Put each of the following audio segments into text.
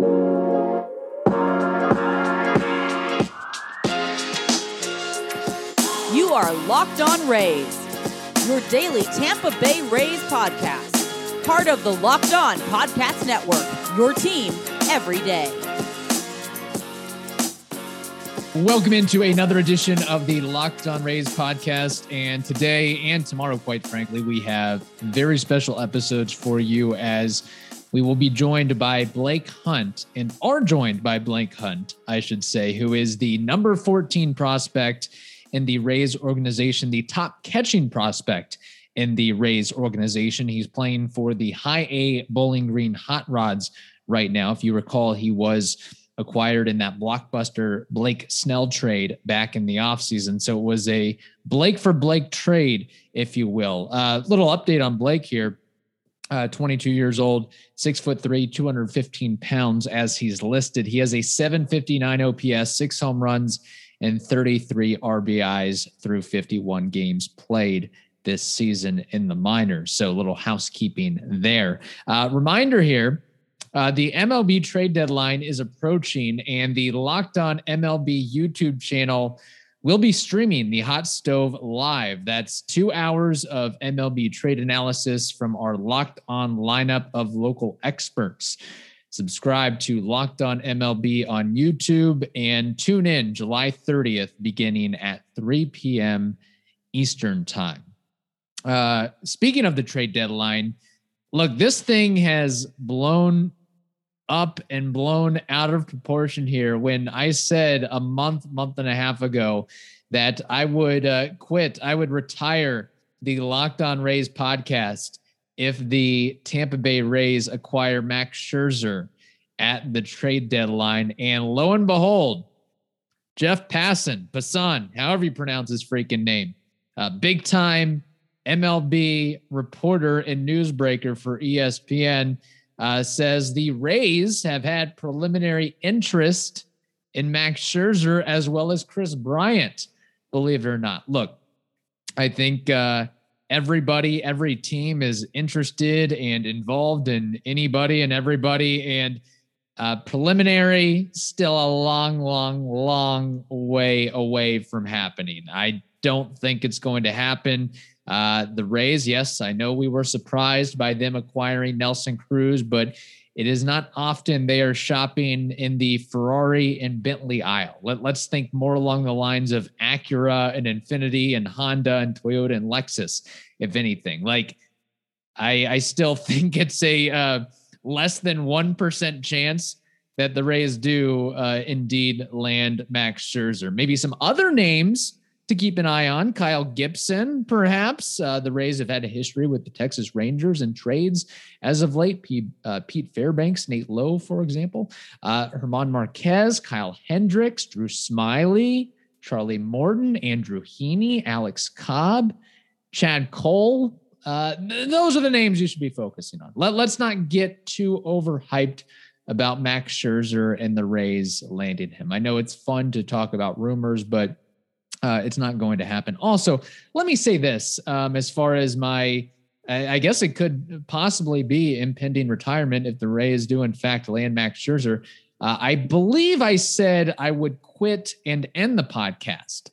You are Locked On Rays, your daily Tampa Bay Rays podcast. Part of the Locked On Podcast Network, your team every day. Welcome into another edition of the Locked On Rays podcast. And today and tomorrow, quite frankly, we have very special episodes for you as we will be joined by Blake Hunt and are joined by Blake Hunt, I should say, who is the number 14 prospect in the Rays organization, the top catching prospect in the Rays organization. He's playing for the high A Bowling Green Hot Rods right now. If you recall, he was acquired in that blockbuster Blake Snell trade back in the offseason. So it was a Blake for Blake trade, if you will. Uh, little update on Blake here. Uh, 22 years old, six foot three, 215 pounds as he's listed. He has a 759 OPS, six home runs, and 33 RBIs through 51 games played this season in the minors. So, a little housekeeping there. Uh, reminder here uh, the MLB trade deadline is approaching, and the Locked On MLB YouTube channel will be streaming the Hot Stove live. That's two hours of MLB trade analysis from our Locked On lineup of local experts. Subscribe to Locked On MLB on YouTube and tune in July 30th, beginning at 3 p.m. Eastern Time. Uh, speaking of the trade deadline, look, this thing has blown up and blown out of proportion here. When I said a month, month and a half ago that I would uh, quit, I would retire the Locked On Rays podcast if the Tampa Bay Rays acquire Max Scherzer at the trade deadline. And lo and behold, Jeff Passan, Passan, however you pronounce his freaking name, uh, big time MLB reporter and newsbreaker for ESPN, uh, says the Rays have had preliminary interest in Max Scherzer as well as Kris Bryant, believe it or not. Look, I think uh, everybody, every team is interested and involved in anybody and everybody. And uh, preliminary, still a long, long, long way away from happening. I don't think it's going to happen. Uh, the Rays, yes, I know we were surprised by them acquiring Nelson Cruz, but it is not often they are shopping in the Ferrari and Bentley aisle. Let, us think more along the lines of Acura and Infiniti and Honda and Toyota and Lexus, if anything. Like, I, I still think it's a uh, less than 1% chance that the Rays do uh, indeed land Max Scherzer. Maybe some other names to keep an eye on. Kyle Gibson, perhaps. Uh, the Rays have had a history with the Texas Rangers and trades as of late. P, uh, Pete Fairbanks, Nate Lowe, for example. Uh, German Marquez, Kyle Hendricks, Drew Smyly, Charlie Morton, Andrew Heaney, Alex Cobb, Chad Cole. Uh, th- those are the names you should be focusing on. Let, let's not get too overhyped about Max Scherzer and the Rays landing him. I know it's fun to talk about rumors, but uh, it's not going to happen. Also, let me say this um, as far as my, I, I, guess it could possibly be impending retirement if the Rays do, in fact, land Max Scherzer. Uh, I believe I said I would quit and end the podcast.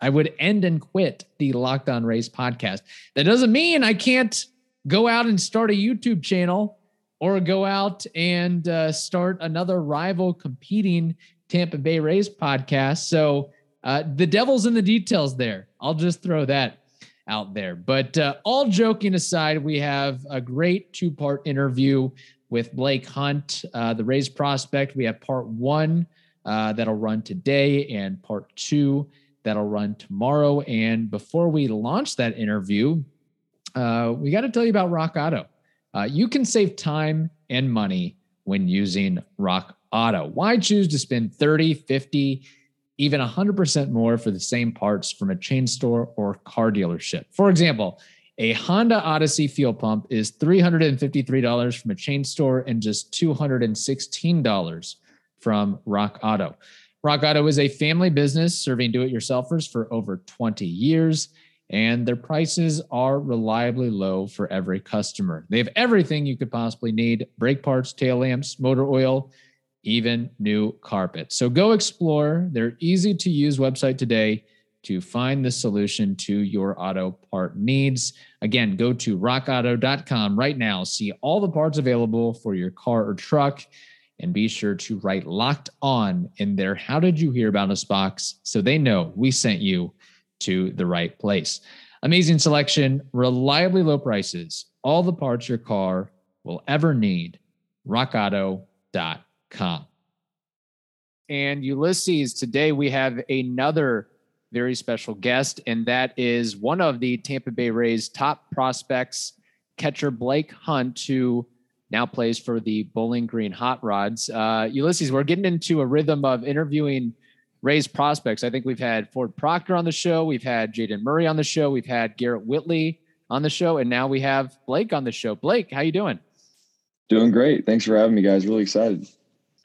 I would end and quit the Locked On Rays podcast. That doesn't mean I can't go out and start a YouTube channel or go out and uh, start another rival competing Tampa Bay Rays podcast. So, uh, the devil's in the details there. I'll just throw that out there. But uh, all joking aside, we have a great two part interview with Blake Hunt, uh, the Rays prospect. We have part one uh, that'll run today and part two that'll run tomorrow. And before we launch that interview, uh, we got to tell you about Rock Auto. Uh, you can save time and money when using Rock Auto. Why choose to spend 30, 50, even 100% more for the same parts from a chain store or car dealership. For example, a Honda Odyssey fuel pump is $353 from a chain store and just $216 from Rock Auto. Rock Auto is a family business serving do it yourselfers for over 20 years, and their prices are reliably low for every customer. They have everything you could possibly need brake parts, tail lamps, motor oil even new carpet. So go explore their easy to use website today to find the solution to your auto part needs. Again, go to rockauto.com right now, see all the parts available for your car or truck, and be sure to write locked on in there. How did you hear about us box so they know we sent you to the right place? Amazing selection, reliably low prices, all the parts your car will ever need. RockAuto.com. And Ulysses, today we have another very special guest, and that is one of the Tampa Bay Rays top prospects, catcher Blake Hunt, who now plays for the Bowling Green Hot Rods. Uh, Ulysses, we're getting into a rhythm of interviewing Rays prospects. I think we've had Ford Proctor on the show, we've had Jayden Murray on the show, we've had Garrett Whitley on the show, and now we have Blake on the show. Blake, how you doing? Doing great. Thanks for having me, guys. Really excited.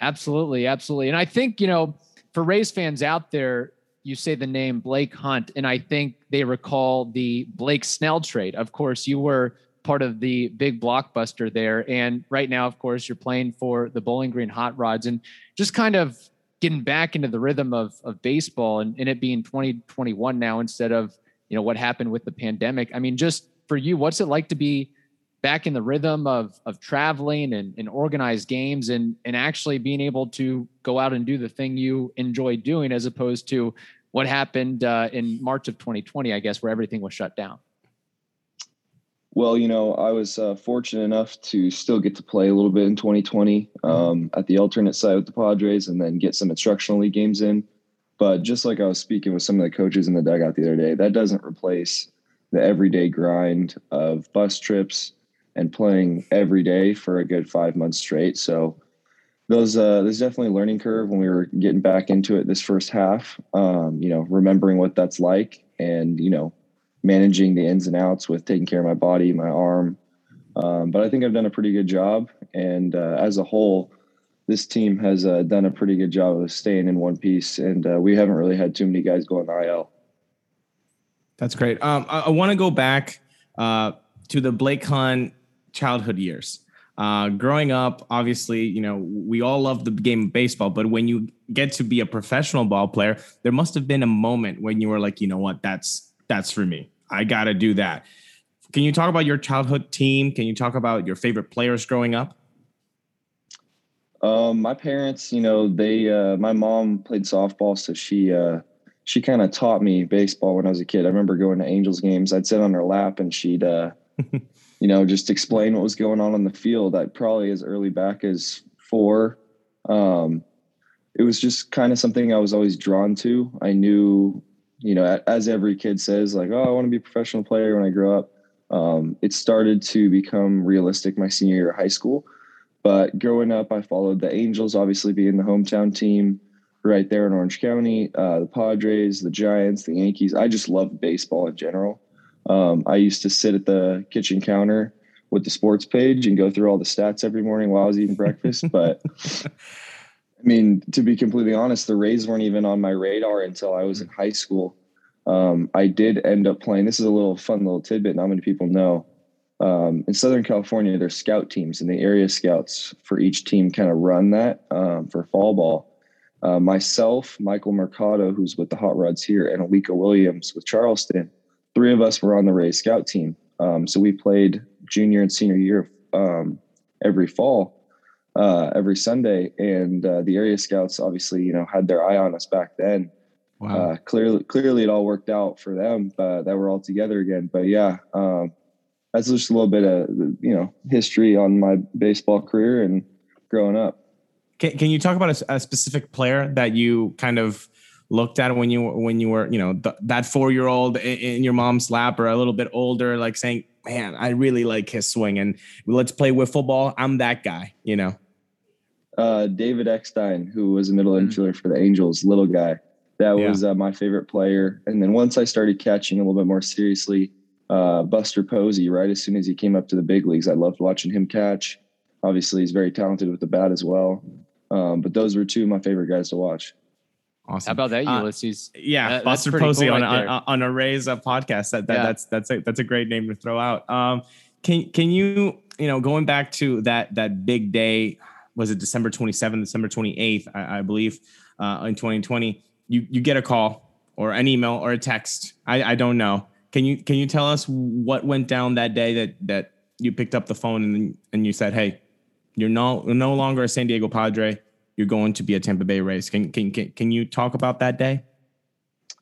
Absolutely, absolutely. And I think you know, for Rays fans out there, you say the name Blake Hunt, and I think they recall the Blake Snell trade. Of course, you were part of the big blockbuster there. And right now, of course, you're playing for the Bowling Green Hot Rods and just kind of getting back into the rhythm of, of baseball and, and it being 2021 now instead of, you know, what happened with the pandemic. I mean, just for you, what's it like to be back in the rhythm of of traveling and, and organized games and and actually being able to go out and do the thing you enjoy doing as opposed to what happened uh, in March of 2020, I guess, where everything was shut down. Well, you know, I was uh, fortunate enough to still get to play a little bit in 2020 um, at the alternate side with the Padres and then get some instructional league games in. But just like I was speaking with some of the coaches in the dugout the other day, that doesn't replace the everyday grind of bus trips and playing every day for a good five months straight. So those uh, there's definitely a learning curve when we were getting back into it this first half. Um, you know, remembering what that's like and you know managing the ins and outs with taking care of my body, my arm. Um, but I think I've done a pretty good job. And uh, as a whole, this team has uh, done a pretty good job of staying in one piece. And uh, we haven't really had too many guys go on the IL. That's great. Um, I, I want to go back uh, to the Blake Hunt childhood years. Uh, growing up, obviously, you know, we all love the game of baseball, but when you get to be a professional ball player, there must have been a moment when you were like, you know what, that's that's for me. I got to do that. Can you talk about your childhood team? Can you talk about your favorite players growing up? Um, my parents, you know, they, uh, my mom played softball, so she, uh, she kind of taught me baseball when I was a kid. I remember going to Angels games. I'd sit on her lap and she'd, uh, you know, just explain what was going on on the field. I probably as early back as four. Um, it was just kind of something I was always drawn to. I knew you know, as every kid says, like, oh, I want to be a professional player when I grow up. Um, it started to become realistic my senior year of high school. But growing up, I followed the Angels, obviously being the hometown team right there in Orange County, uh, the Padres, the Giants, the Yankees. I just loved baseball in general. Um, I used to sit at the kitchen counter with the sports page and go through all the stats every morning while I was eating breakfast. But I mean, to be completely honest, the Rays weren't even on my radar until I was in high school. Um, I did end up playing. This is a little fun little tidbit. Not many people know. Um, in Southern California, there's scout teams, and the area scouts for each team kind of run that um, for fall ball. Uh, myself, Michael Mercado, who's with the Hot Rods here, and Alika Williams with Charleston, three of us were on the Rays scout team. Um, so we played junior and senior year um, every fall uh, every Sunday. And uh, the area scouts obviously, you know, had their eye on us back then. Wow. Uh, clearly, clearly, it all worked out for them uh, that we're all together again. But yeah, um, that's just a little bit of you know history on my baseball career and growing up. Can, can you talk about a, a specific player that you kind of looked at when you when you were you know th- that four year old in, in, your mom's lap or a little bit older, like saying, "Man, I really like his swing," and let's play with football. I'm that guy, you know. Uh, David Eckstein, who was a middle mm. infielder for the Angels, little guy. That yeah. was uh, my favorite player. And then once I started catching a little bit more seriously, uh, Buster Posey, right as soon as he came up to the big leagues, I loved watching him catch. Obviously, he's very talented with the bat as well. Um, but those were two of my favorite guys to watch. Awesome. How about that, uh, Ulysses? Uh, yeah, that, Buster Posey cool right on, on, on a Rays uh, podcast. That, that yeah. that's that's a, that's a great name to throw out. Um, can can you you know going back to that that big day was it December 27th, December 28th, I, I believe, uh, in 2020. You you get a call or an email or a text. I, I don't know. Can you can you tell us what went down that day that that you picked up the phone and and you said, "Hey, you're no no longer a San Diego Padre. You're going to be a Tampa Bay Rays." Can can can, can you talk about that day?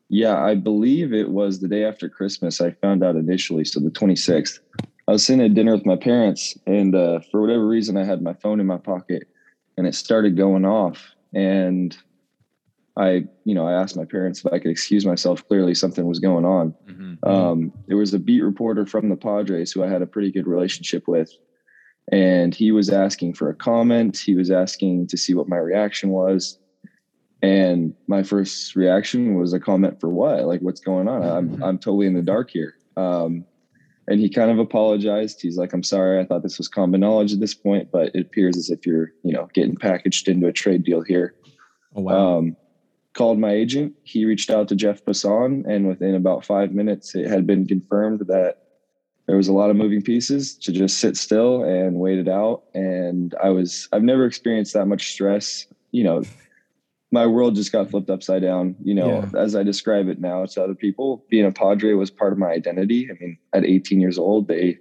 Yeah, I believe it was the day after Christmas. I found out initially, so the 26th. I was sitting at dinner with my parents, and uh, for whatever reason, I had my phone in my pocket, and it started going off. And I, you know, I asked my parents if I could excuse myself. Clearly, something was going on. Mm-hmm. Um, there was a beat reporter from the Padres who I had a pretty good relationship with, and he was asking for a comment. He was asking to see what my reaction was, and my first reaction was a comment for what? Like, what's going on? I'm mm-hmm. I'm totally in the dark here. Um, and he kind of apologized. He's like, "I'm sorry. I thought this was common knowledge at this point, but it appears as if you're, you know, getting packaged into a trade deal here." Oh wow. Um, called my agent. He reached out to Jeff Passan, and within about five minutes, it had been confirmed that there was a lot of moving pieces to just sit still and wait it out. And I was, I've never experienced that much stress. You know, my world just got flipped upside down. You know, yeah. as I describe it now to other people, being a Padre was part of my identity. I mean, at 18 years old, they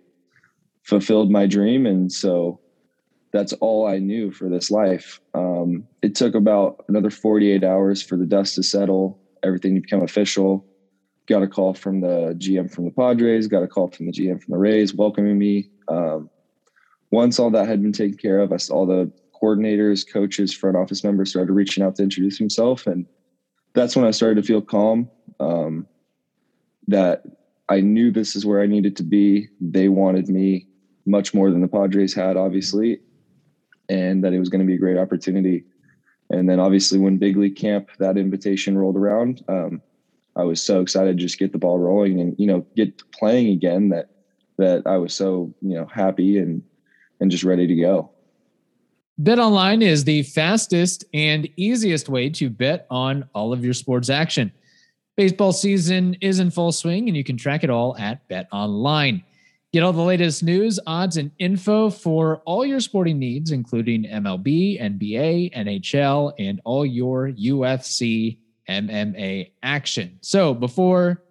fulfilled my dream. And so that's all I knew for this life. Um, it took about another 48 hours for the dust to settle, everything to become official. Got a call from the GM from the Padres, got a call from the GM from the Rays welcoming me. Um, once all that had been taken care of, I saw all the coordinators, coaches, front office members started reaching out to introduce himself. And that's when I started to feel calm um, that I knew this is where I needed to be. They wanted me much more than the Padres had, obviously and that it was going to be a great opportunity. And then obviously when big league camp, that invitation rolled around, um, I was so excited to just get the ball rolling and, you know, get playing again that, that I was so, you know, happy and, and just ready to go. Bet online is the fastest and easiest way to bet on all of your sports action. Baseball season is in full swing and you can track it all at Bet Online. Get all the latest news, odds, and info for all your sporting needs, including MLB, NBA, NHL, and all your UFC MMA action. So before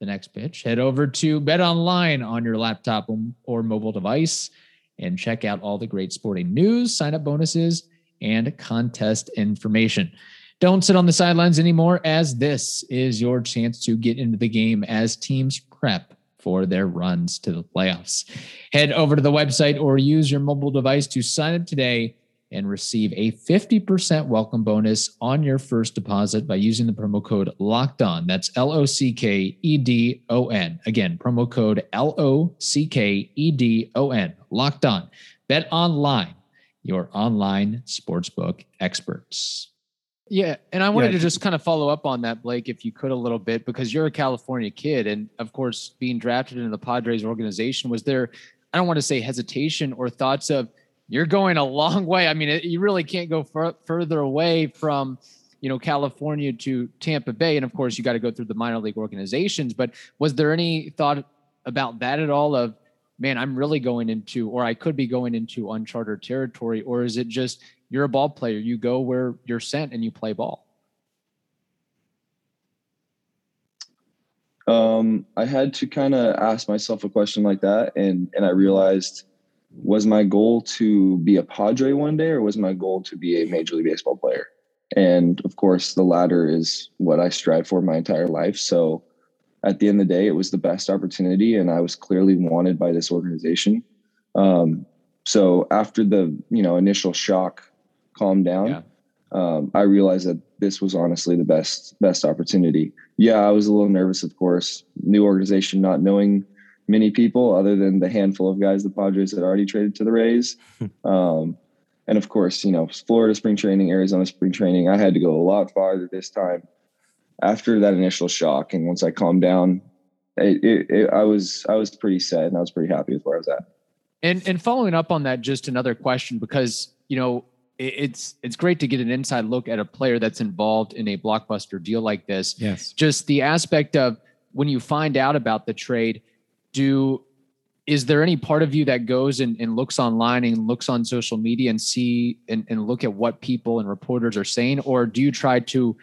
the next pitch, head over to Bet Online on your laptop or mobile device and check out all the great sporting news, sign up bonuses, and contest information. Don't sit on the sidelines anymore, as this is your chance to get into the game as teams prep for their runs to the playoffs. Head over to the website or use your mobile device to sign up today and receive a 50% welcome bonus on your first deposit by using the promo code locked on. That's L O C K E D O N. Again, promo code L O C K E D O N. Locked on. Bet online, your online sportsbook experts. Yeah, and I wanted yeah, to just kind of follow up on that, Blake, if you could a little bit, because you're a California kid, and of course, being drafted into the Padres organization, was there? I don't want to say hesitation or thoughts of you're going a long way. I mean, it, you really can't go fur- further away from you know California to Tampa Bay, and of course, you got to go through the minor league organizations. But was there any thought about that at all? Of man, I'm really going into, or I could be going into uncharted territory, or is it just you're a ball player. You go where you're sent and you play ball. Um, I had to kind of ask myself a question like that, and and I realized, was my goal to be a Padre one day, or was my goal to be a Major League Baseball player? And of course, the latter is what I strive for my entire life. So, at the end of the day, it was the best opportunity, and I was clearly wanted by this organization. Um, so after the you know initial shock calmed down, yeah. um, I realized that this was honestly the best best opportunity. Yeah, I was a little nervous, of course. New organization, not knowing many people other than the handful of guys the Padres had already traded to the Rays. um, and of course, you know, Florida spring training, Arizona spring training. I had to go a lot farther this time after that initial shock. And once I calmed down, it, it, it, I was I was pretty sad and I was pretty happy with where I was at. And and following up on that, just another question because you know it's it's great to get an inside look at a player that's involved in a blockbuster deal like this. Yes. Just the aspect of when you find out about the trade, do is there any part of you that goes and, and, looks online and looks on social media and see and, and look at what people and reporters are saying? Or do you try to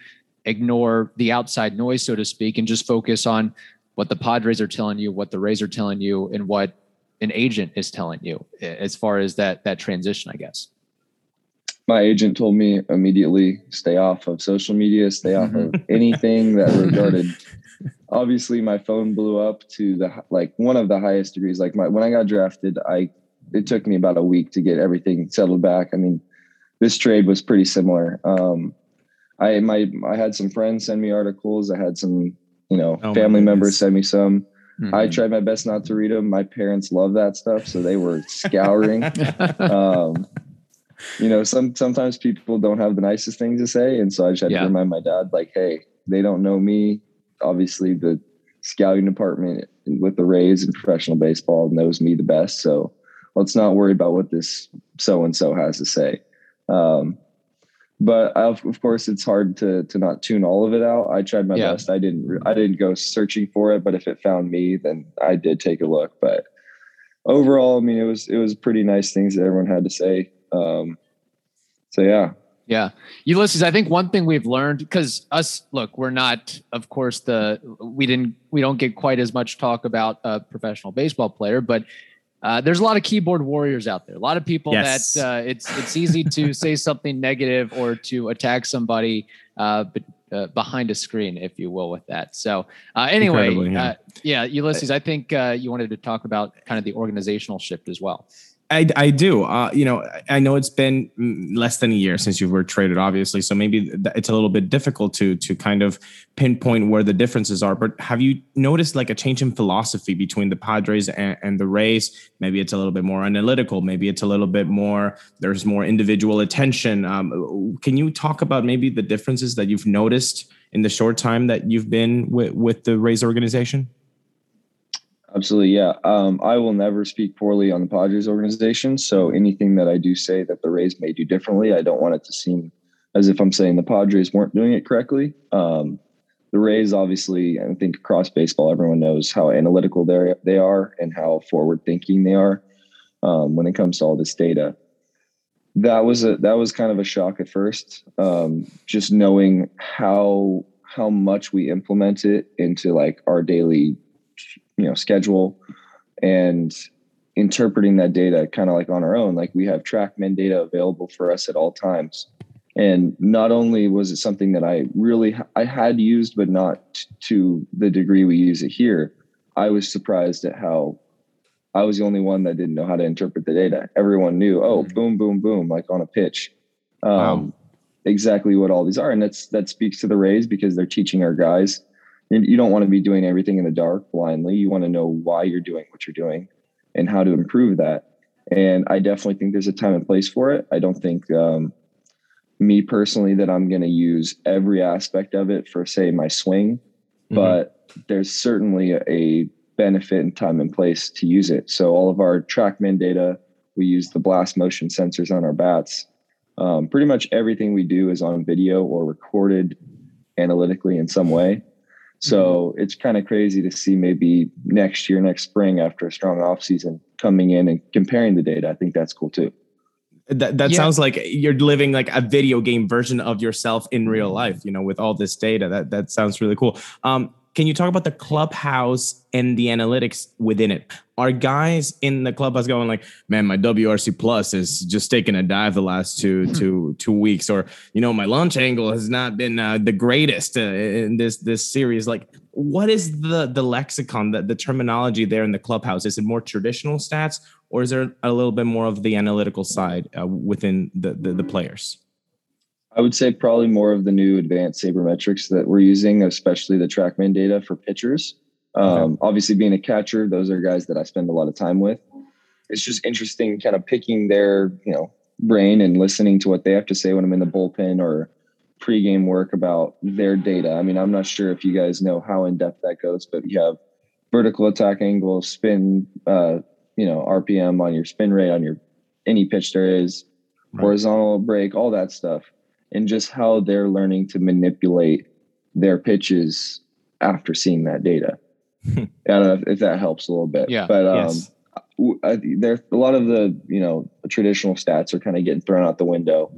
ignore the outside noise so to speak and just focus on what the padres are telling you what the rays are telling you and what an agent is telling you as far as that that transition i guess? My agent told me immediately stay off of social media stay off of mm-hmm. anything that regarded obviously my phone blew up to the like one of the highest degrees. Like my when i got drafted i it took me about a week to get everything settled back. I mean this trade was pretty similar. Um i my i had some friends send me articles. I had some you know oh family members send me some. Mm-hmm. i tried my best not to read them my parents love that stuff so they were scouring. Um you know some sometimes people don't have the nicest things to say and so i just had yeah. to remind my dad like hey they don't know me obviously the scouting department with the Rays and professional baseball knows me the best. So let's not worry about what this so and so has to say. Um, but I, of course, it's hard to to not tune all of it out. I tried my yeah. best. I didn't I didn't go searching for it, but if it found me, then I did take a look. But overall, I mean, it was it was pretty nice things that everyone had to say. Um, so yeah, yeah. Ulysses, I think one thing we've learned because us, look, we're not, of course, the we didn't we don't get quite as much talk about a professional baseball player, but uh, there's a lot of keyboard warriors out there. A lot of people yes. that uh, it's it's easy to say something negative or to attack somebody uh, but, uh, behind a screen, if you will, with that. So uh, anyway, yeah. Uh, yeah. Ulysses, I think you wanted to talk about kind of the organizational shift as well. I, I do. Uh, you know, I know it's been less than a year since you were traded, obviously. So maybe it's a little bit difficult to to kind of pinpoint where the differences are. But have you noticed like a change in philosophy between the Padres and, and the Rays? Maybe it's a little bit more analytical. Maybe it's a little bit more. There's more individual attention. Um, can you talk about maybe the differences that you've noticed in the short time that you've been with, with the Rays organization? Absolutely, yeah. Um, I will never speak poorly on the Padres organization. So anything that I do say that the Rays may do differently, I don't want it to seem as if I'm saying the Padres weren't doing it correctly. Um, the Rays, obviously, I think across baseball, everyone knows how analytical they they are and how forward thinking they are um, when it comes to all this data. That was a that was kind of a shock at first, um, just knowing how how much we implement it into like our daily you know schedule and interpreting that data kind of like on our own like we have trackman data available for us at all times and not only was it something that i really i had used but not to the degree we use it here i was surprised at how i was the only one that didn't know how to interpret the data everyone knew oh mm-hmm. boom boom boom like on a pitch um, wow. exactly what all these are and that's that speaks to the rays because they're teaching our guys you don't want to be doing everything in the dark blindly. You want to know why you're doing what you're doing and how to improve that. And I definitely think there's a time and place for it. I don't think um, me personally that I'm going to use every aspect of it for say my swing, mm-hmm. but there's certainly a benefit and time and place to use it. So all of our TrackMan data, we use the blast motion sensors on our bats. Um, pretty much everything we do is on video or recorded analytically in some way. So mm-hmm. it's kind of crazy to see maybe next year, next spring, after a strong off season, coming in and comparing the data. I think that's cool too. That that yeah. sounds like you're living like a video game version of yourself in real life. You know, with all this data. That that sounds really cool. Um, can you talk about the clubhouse and the analytics within it? Are guys in the clubhouse going like, man, my WRC plus is just taking a dive the last two hmm. two two weeks, or you know, my launch angle has not been uh, the greatest uh, in this this series. Like, what is the the lexicon, the, the terminology there in the clubhouse? Is it more traditional stats, or is there a little bit more of the analytical side uh, within the, the the players? I would say probably more of the new advanced sabermetrics that we're using, especially the TrackMan data for pitchers. Um, Obviously, being a catcher, those are guys that I spend a lot of time with. It's just interesting, kind of picking their you know brain and listening to what they have to say when I'm in the bullpen or pregame work about their data. I mean, I'm not sure if you guys know how in depth that goes, but you have vertical attack angle, spin, uh, you know, RPM on your spin rate on your any pitch there is, right. horizontal break, all that stuff and just how they're learning to manipulate their pitches after seeing that data. I don't know if, if, that helps a little bit. Yeah. But um, yes. there a lot of the you know traditional stats are kind of getting thrown out the window.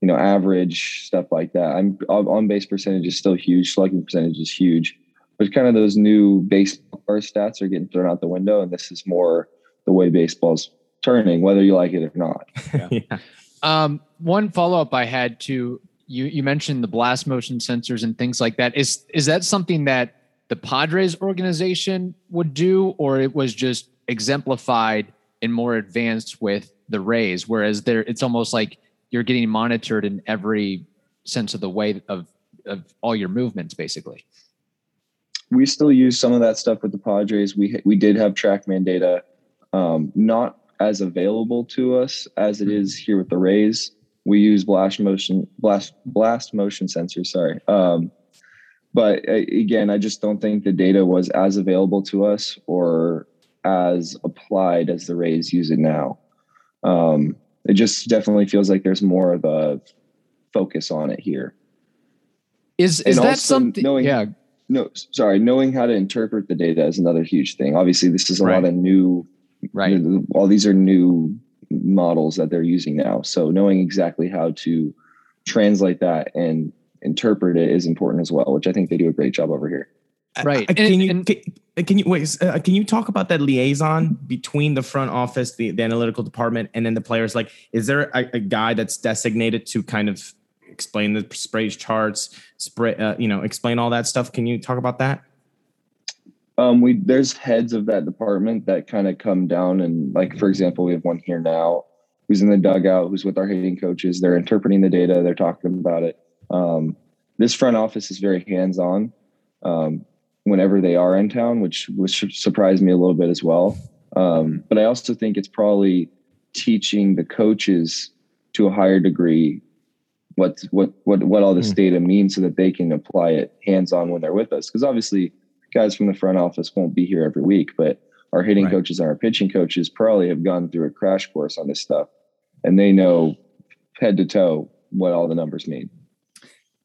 You know, average stuff like that. I'm on base percentage is still huge. Slugging percentage is huge, but kind of those new baseball stats are getting thrown out the window, and this is more the way baseball's turning, whether you like it or not. Yeah. yeah. Um, one follow up I had to you you mentioned the blast motion sensors and things like that. Is is that something that the Padres organization would do, or it was just exemplified and more advanced with the Rays? Whereas there, it's almost like you're getting monitored in every sense of the way of of all your movements, basically. We still use some of that stuff with the Padres. We we did have TrackMan data, um, not as available to us as it is here with the Rays. We use blast motion blast blast motion sensors sorry. Um, but uh, again i just don't think the data was as available to us or as applied as the rays use it now. Um, it just definitely feels like there's more of a focus on it here. Is is and that something knowing, yeah. no sorry knowing how to interpret the data is another huge thing. Obviously this is a right. lot of new right all these are new models that they're using now. So knowing exactly how to translate that and interpret it is important as well, which I think they do a great job over here. Right. Uh, can, and, you, and, can, can, you wait? Uh, can you talk about that liaison between the front office, the, the analytical department, and then the players? Like, is there a, a guy that's designated to kind of explain the spray charts, spray, uh, you know, explain all that stuff? Can you talk about that? Um, we there's heads of that department that kind of come down and like for example, we have one here now who's in the dugout, who's with our hitting coaches. They're interpreting the data, they're talking about it. Um, this front office is very hands on um, whenever they are in town, which which surprised me a little bit as well. Um, but I also think it's probably teaching the coaches to a higher degree what what what what all this mm. data means so that they can apply it hands on when they're with us. Because obviously guys from the front office won't be here every week, but our hitting right. coaches and our pitching coaches probably have gone through a crash course on this stuff and they know head to toe what all the numbers mean.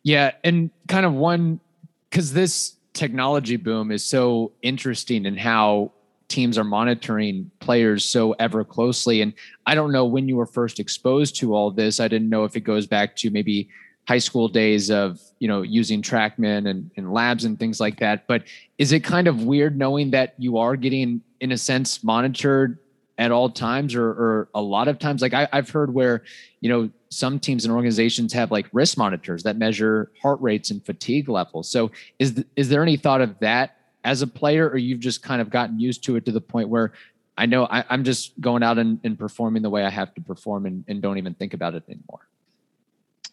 Yeah. And kind of one, because this technology boom is so interesting in how teams are monitoring players so ever closely. And I don't know when you were first exposed to all this. I didn't know if it goes back to maybe high school days of you know using trackman and, and labs and things like that. But is it kind of weird knowing that you are getting in a sense monitored at all times or, or a lot of times? Like I, i've heard where you know some teams and organizations have like wrist monitors that measure heart rates and fatigue levels. So is th- is there any thought of that as a player or you've just kind of gotten used to it to the point where i know I, am just going out and, and performing the way i have to perform and, and don't even think about it anymore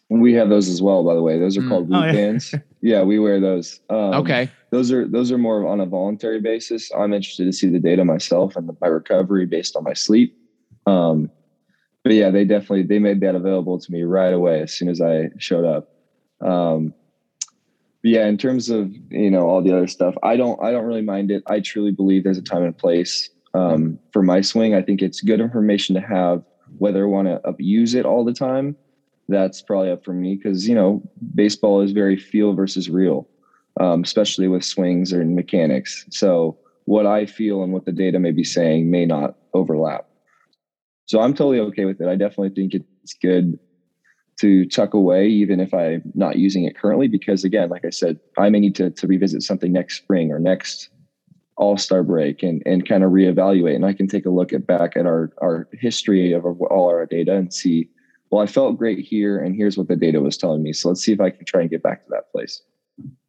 we have those as well, by the way. Those are mm. called Whoop oh, yeah. bands. yeah, we wear those. Um, okay. Those are those are more on a voluntary basis. I'm interested to see the data myself and my recovery based on my sleep. Um, but yeah, they definitely they made that available to me right away as soon as I showed up. Um, but yeah, in terms of you know all the other stuff, I don't I don't really mind it. I truly believe there's a time and place um, for my swing. I think it's good information to have, whether I want to use it all the time that's probably up for me because you know baseball is very feel versus real, um, especially with swings and mechanics. So what I feel and what the data may be saying may not overlap. So I'm totally okay with it. I definitely think it's good to tuck away, even if I'm not using it currently, because again, like I said, I may need to, to revisit something next spring or next all-star break and, and kind of reevaluate. And I can take a look at back at our, our history of all our data and see well, I felt great here, and here's what the data was telling me. So let's see if I can try and get back to that place.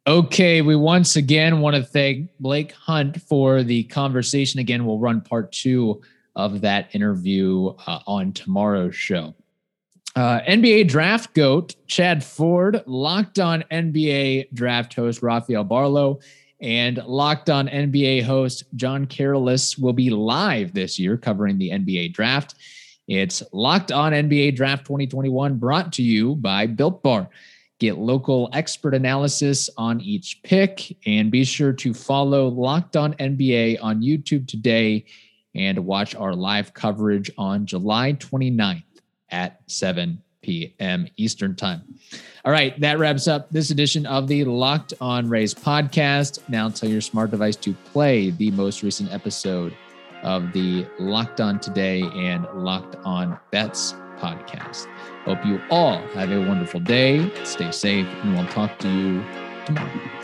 Okay, we once again want to thank Blake Hunt for the conversation. Again, we'll run part two of that interview uh, on tomorrow's show. Uh, NBA draft goat Chad Ford, locked on NBA draft host Rafael Barlowe, and locked on NBA host John Carolus will be live this year covering the NBA draft. It's Locked On NBA Draft 2021 brought to you by Built Bar. Get local expert analysis on each pick and be sure to follow Locked On NBA on YouTube today and watch our live coverage on July 29th at 7 p.m. Eastern Time. All right, that wraps up this edition of the Locked On Rays podcast. Now tell your smart device to play the most recent episode of the Locked On Today and Locked On Bets podcast. Hope you all have a wonderful day. Stay safe, and we'll talk to you tomorrow.